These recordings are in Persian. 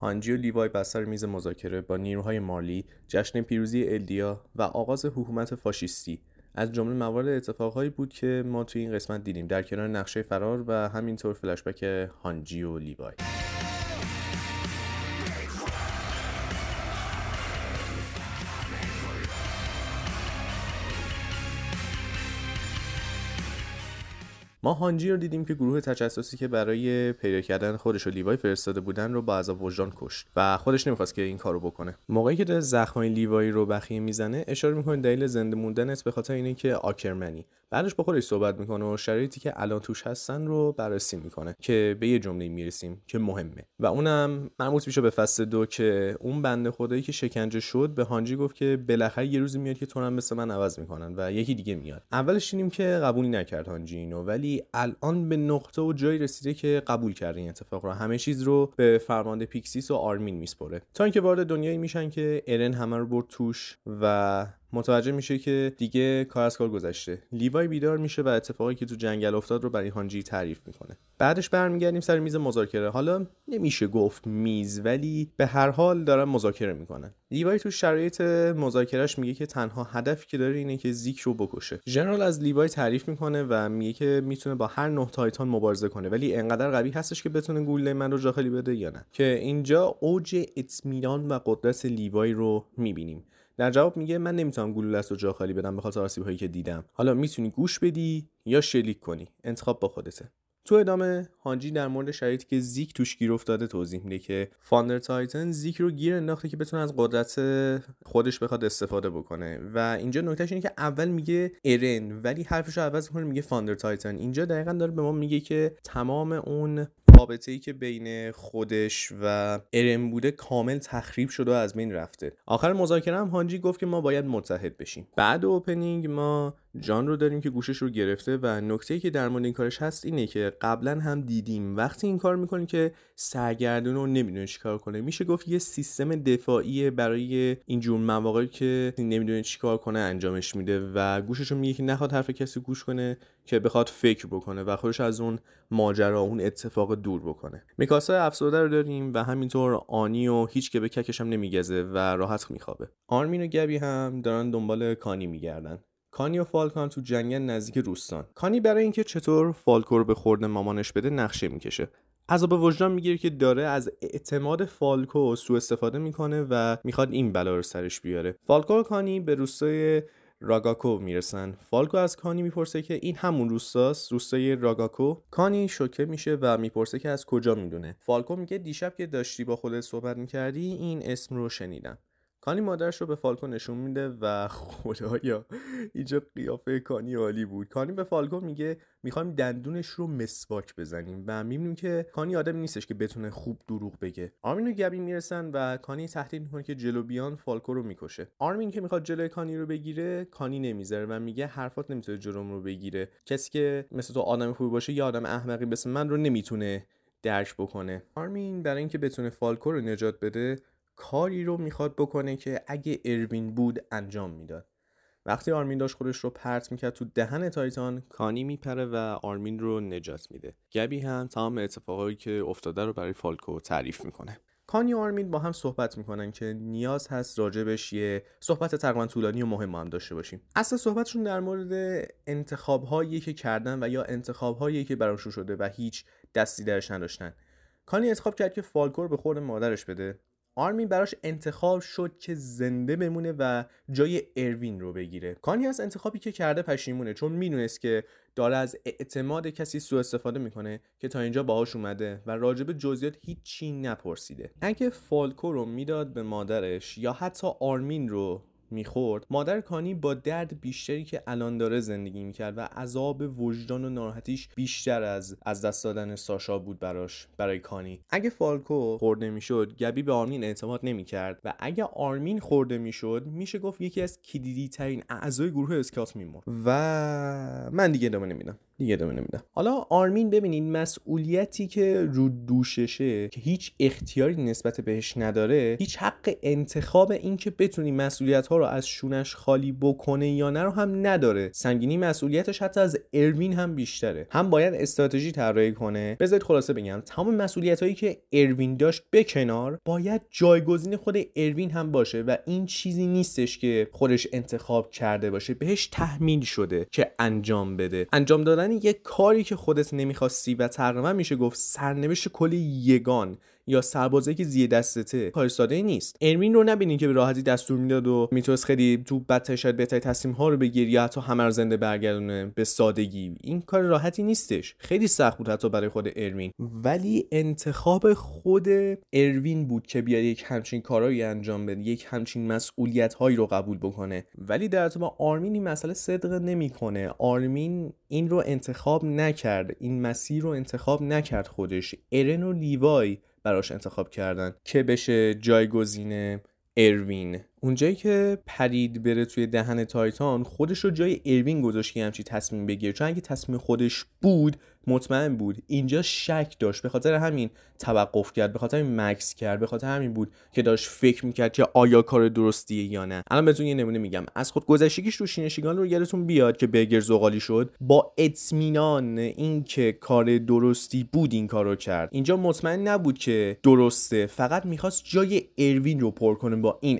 هانجی و لیوای بستر میز مذاکره با نیروهای مالی جشن پیروزی الدیا و آغاز حکومت فاشیستی. از جمله موارد اتفاقهایی بود که ما توی این قسمت دیدیم. در کنار نقشه فرار و همینطور فلشبک هانجی و لیوای. ما هانجی رو دیدیم که گروه تجسسی که برای پیدا کردن خودش و لیوای فرستاده بودن رو با عذاب وجدان کشت و خودش نمی‌خواست که این کارو بکنه. موقعی که داره زخمای لیوای رو بخیه می‌زنه اشاره می‌کنه دلیل زنده موندنت به خاطر اینه که آکرمنی. بعدش با خودش صحبت می‌کنه و شرایطی که الان توش هستن رو بررسی می‌کنه که به یه جمله می‌رسیم که مهمه. و اونم مربوط میشه به فصل دو که اون بنده خدایی که شکنجه شد به هانجی گفت که بالاخره یه روزی میاد که تو هم مثل من عوض می‌کنن و یکی دیگه میاد. اولش دیدیم که قبول نکرد هانجی اینو ولی الان به نقطه و جایی رسیده که قبول کرده این اتفاق رو. همه چیز رو به فرمانده پیکسیس و آرمین میسپره. تا اینکه وارد دنیایی میشن که ارن همه رو برد توش و متوجه میشه که دیگه کار از کار گذشته. لیوای بیدار میشه و اتفاقی که تو جنگل افتاد رو برای هانجی تعریف می‌کنه. بعدش برمیگردیم سر میز مذاکره. حالا نمیشه گفت میز ولی به هر حال دارن مذاکره می‌کنن. لیوای تو شرایط مذاکرهش میگه که تنها هدفی که داره اینه که زیک رو بکشه. ژنرال از لیوای تعریف می‌کنه و میگه که می‌تونه با هر نه Titan مبارزه کنه. ولی انقدر قوی هستش که بتونه گوله من رو جاخالی بده یا نه. که اینجا اوج اطمینان و قدرت لیوای رو می‌بینیم. در جواب میگه من نمی‌تونم گلوله رو جا خالی بدم به خاطر آسیب هایی که دیدم. حالا می‌تونی گوش بدی یا شلیک کنی؟ انتخاب با خودته. تو ادامه هانجی در مورد شرایطی که زیک توش گیر افتاده توضیح میده که Founder Titan زیک رو گیر انداخته که بتونه از قدرت خودش بخواد استفاده بکنه. و اینجا نکتهش اینه که اول میگه ارن ولی حرفش رو عوض می‌کنه میگه Founder Titan. اینجا دقیقا داره به ما میگه که تمام اون رابطه ای که بین خودش و ارن بوده کامل تخریب شده و از بین رفته. آخر مذاکره هم هانجی گفت که ما باید متحد بشیم. بعد opening ما جان رو داریم که گوشش رو گرفته و نکته که در مورد این کارش هست اینه که قبلا هم دیدیم وقتی این کار می‌کنه که سرگردونه و نمی‌دونه چیکار کنه. میشه گفت یه سیستم دفاعی برای اینجور مواقعی که نمی‌دونه چیکار کنه انجامش میده و گوشش رو میگیره که نخواد حرف کسی گوش کنه که بخواد فکر بکنه و خودش از اون ماجرا اون اتفاق دور بکنه. میکاسا افسرده رو داریم و همینطور آنی و هیچ که به ککش هم نمیگزه و راحت میخوابه. آرمین و گبی هم دارن دنبال کانی میگردن. کانی و فالکو تو جنگل نزدیک روستان. کانی برای اینکه چطور فالکو رو به خورد مامانش بده نقشه می‌کشه. عذاب وجدان می‌گیره که داره از اعتماد فالکو سوء استفاده می‌کنه و می‌خواد این بلا رو سرش بیاره. فالکو و کانی به روستای راگاکو می‌رسن. فالکو از کانی می‌پرسه که این همون روستاست؟ روستای راگاکو؟ کانی شوکه میشه و می‌پرسه که از کجا می‌دونه. فالکو میگه دیشب که داشتی با خودت صحبت می‌کردی این اسم رو شنیدم. کانی مادرش رو به فالکو نشون میده و خدایا اینجا قیافه کانی عالی بود. کانی به فالکو میگه می‌خوایم دندونش رو مسواک بزنیم و می‌بینیم که کانی آدمی نیستش که بتونه خوب دروغ بگه. آرمین و گبی می‌رسن و کانی تهدید می‌کنه که جلو بیان فالکو رو می‌کشه. آرمین که می‌خواد جلوی کانی رو بگیره کانی نمی‌ذاره و میگه حرفات نمی‌تونه جلوم رو بگیره. کسی که مثل تو آدم خوبی باشه یا آدم احمقی مثل من رو نمی‌تونه درک بکنه. آرمین برای اینکه بتونه فالکو رو نجات بده کاری رو می‌خواد بکنه که اگه اروین بود انجام می‌داد. وقتی آرمین داشت خودش رو پرت می‌کرد تو دهن Titan کانی میپره و آرمین رو نجات میده. گبی هم تمام اتفاقایی که افتاده رو برای فالکو تعریف می‌کنه. کانی و آرمین با هم صحبت می‌کنن که نیاز هست راجبش یه صحبت تقریبا طولانی و مهم هم داشته باشیم. اصلا صحبتشون در مورد انتخاب هایی که کردن و یا انتخاب هایی که براشون شده و هیچ دستی درش نداشتن. کانی انتخاب کرد که فالکو رو به خورد مادرش بده. آرمین براش انتخاب شد که زنده بمونه و جای اروین رو بگیره. کانی از انتخابی که کرده پشیمونه چون می‌دونست که داره از اعتماد کسی سوء استفاده می‌کنه که تا اینجا باهاش اومده و راجب جزئیات هیچی نپرسیده. اگه فالکو رو می‌داد به مادرش یا حتی آرمین رو می‌خورد مادر کانی با درد بیشتری که الان داره زندگی می‌کرد و عذاب وجدان و ناراحتیش بیشتر از از دست دادن ساشا بود براش برای کانی. اگه فالکو خورده می‌شد گبی به آرمین اعتماد نمی‌کرد و اگه آرمین خورده می‌شد میشه گفت یکی از کلیدی ترین اعضای گروه Scout میمرد. و من دیگه ادامه نمیدم. دیگه ادامه نمیدم حالا آرمین ببینید مسئولیتی که رو دوششه که هیچ اختیاری نسبت بهش نداره هیچ حق انتخاب این که بتونی مسئولیت ها رو از شونش خالی بکنه یا نه رو هم نداره. سنگینی مسئولیتش حتی از اروین هم بیشتره. هم باید استراتژی طراحی کنه. بذارید خلاصه بگم تمام مسئولیت هایی که اروین داشت به کنار باید جایگزین خود اروین هم باشه و این چیزی نیستش که خودش انتخاب کرده باشه. بهش تحمیل شده که انجام بده. انجام دادن یک کاری که خودت نمی‌خواستی و تقریبا میشه گفت سرنوشت کلی یگان. یا سربازه که زیر دستته کار ساده نیست. ارمین رو نبینین که به راحتی دستور می‌داد و می‌تونست خیلی تو بدتر شاید بهتر تصمیم ها رو بگیری یا حتی همه زنده برگردونه به سادگی. این کار راحتی نیستش. خیلی سخت بود حتی برای خود اروین ولی انتخاب خود اروین بود که بیاد یک همچین کارهایی انجام بده یک همچین مسئولیت هایی رو قبول بکنه. ولی در با آرمین این مسئله صدق نمی‌کنه. آرمین این رو انتخاب نکرد. این مسیر رو انتخاب نکرد خودش. ارن و لیوای براش انتخاب کردن که بشه جایگزین اروین اونجایی که پرید بره توی دهن تایتان خودش رو جای اروین گذاشت که همچی تصمیم بگیره. چون اگه تصمیم خودش بود مطمئن بود. اینجا شک داشت. به خاطر همین توقف کرد. به خاطر همین مکس کرد. به خاطر همین بود که داشت فکر می‌کرد که آیا کار درستیه یا نه. الان بهتون یه نمونه میگم. از خود گذشتگیش رو شینشیگان رو یادتون بیاد که برگر زغالی شد. با اطمینان اینکه کار درستی بود این کارو کرد. اینجا مطمئن نبود که درسته. فقط می‌خواست جای اروین رو پر کنه با این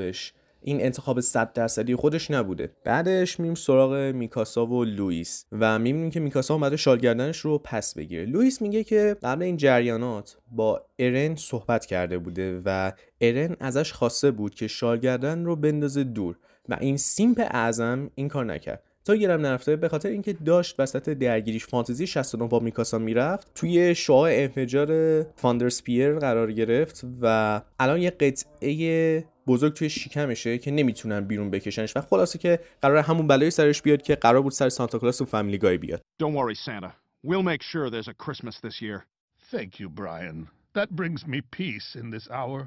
انتخابش. این انتخاب 100 درصدی خودش نبوده. بعدش میریم سراغ میکاسا و لوئیس و می‌بینیم که میکاسا اومده شالگردنش رو پس بگیره. لوئیس میگه که قبل این جریانات با ارن صحبت کرده بوده و ارن ازش خواسته بود که شالگردن رو بندازه دور و این simp اعظم این کار نکرد. تا گیرم نرفته به خاطر اینکه داشت وسط درگیریش فانتزی 69 با میکاسا می‌رفت توی شعاع انفجار Thunder Spear قرار گرفت و الان یه قطعه بزرگ توی شکمشه که نمی‌تونن بیرون بکشنش و خلاصه که قرار همون بلایی سرش بیاد که قرار بود سر Santa Claus و Family Guy بیاد Don't worry Santa. We'll make sure there's a Christmas this year. Thank you, Brian. That brings me peace in this hour.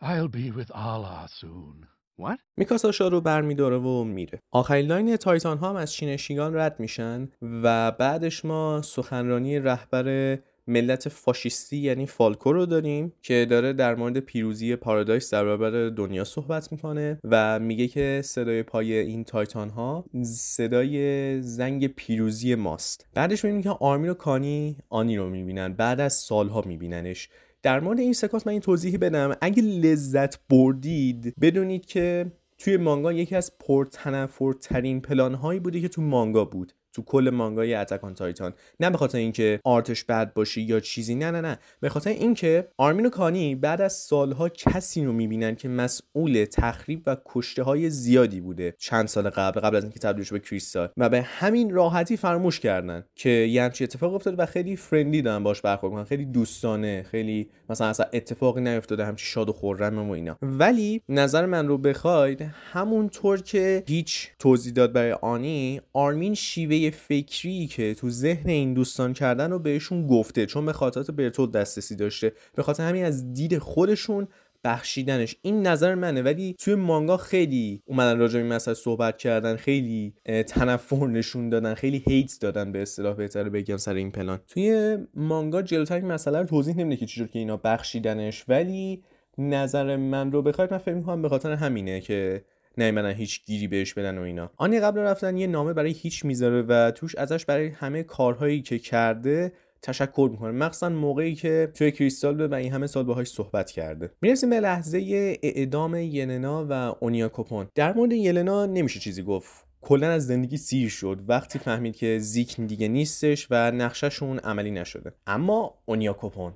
I'll be with Allah soon. What? میکاسا شال رو برمیداره و میره آخرین line Titan ها هم از شیگانشینا رد میشن و بعدش ما سخنرانی رهبر ملت فاشیستی یعنی فلاک رو داریم که داره در مورد پیروزی پارادایس در برابر دنیا صحبت می‌کنه و میگه که صدای پای این Titan ها صدای زنگ پیروزی ماست. بعدش می‌بینیم که آرمین و کانی آنی رو می‌بینن. بعد از سالها میبیننش. در مورد این سکانس من این توضیحی بدم. اگه لذت بردید بدونید که توی مانگا یکی از پرتنفرترین پلان هایی بوده که تو مانگا بود. تو کل مانگای Attack on Titan. نه به خاطر اینکه art ش بد باشه یا چیزی نه نه نه. به خاطر اینکه آرمین و کانی بعد از سالها کسی رو می‌بینن که مسئول تخریب و کشته های زیادی بوده چند سال قبل قبل از اینکه تبدیل شه به کریستال. و به همین راحتی فراموش کردن که یه همچین اتفاق افتاده و خیلی friendly دارن باش برخورد کنن خیلی دوستانه خیلی مثلا اصلا اتفاقی نیفتاده همچین شاد و خرم و اینا. ولی نظر من رو بخواید همونطور که هیچ توضیح داد برای آنی آرمین شیوه فکری که تو ذهن این دوستان کردن رو بهشون گفته چون به خاطرات برتول دسترسی داشته. به خاطر همین از دید خودشون بخشیدنش. این نظر منه. ولی توی مانگا خیلی اومدن راجع به این مسئله صحبت کردن خیلی تنفر نشون دادن خیلی هیت دادن به اصطلاح بهتر بگم سر این پلان. توی مانگا جلوتر این مسئله رو توضیح نمیده که چجور که اینا بخشیدنش. ولی نظر من رو بخواید من فکر می‌کنم به خاطر همینه که نمیدن هیچ گیری بهش بدن و اینا. آنی قبل رفتن یه نامه برای هیچ می‌ذاره و توش ازش برای همه کارهایی که کرده تشکر می‌کنه. مخصوصا موقعی که توی کریستال به این همه سال باهاش صحبت کرده. می‌رسیم به لحظه اعدام یلنا و اونیا کوپون در مورد یلنا نمیشه چیزی گفت. کلا از زندگی سیر شد. وقتی فهمید که زیکن دیگه نیستش و نقششون عملی نشده. اما اونیا کوپون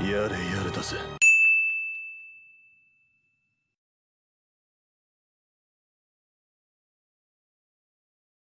یاره یاره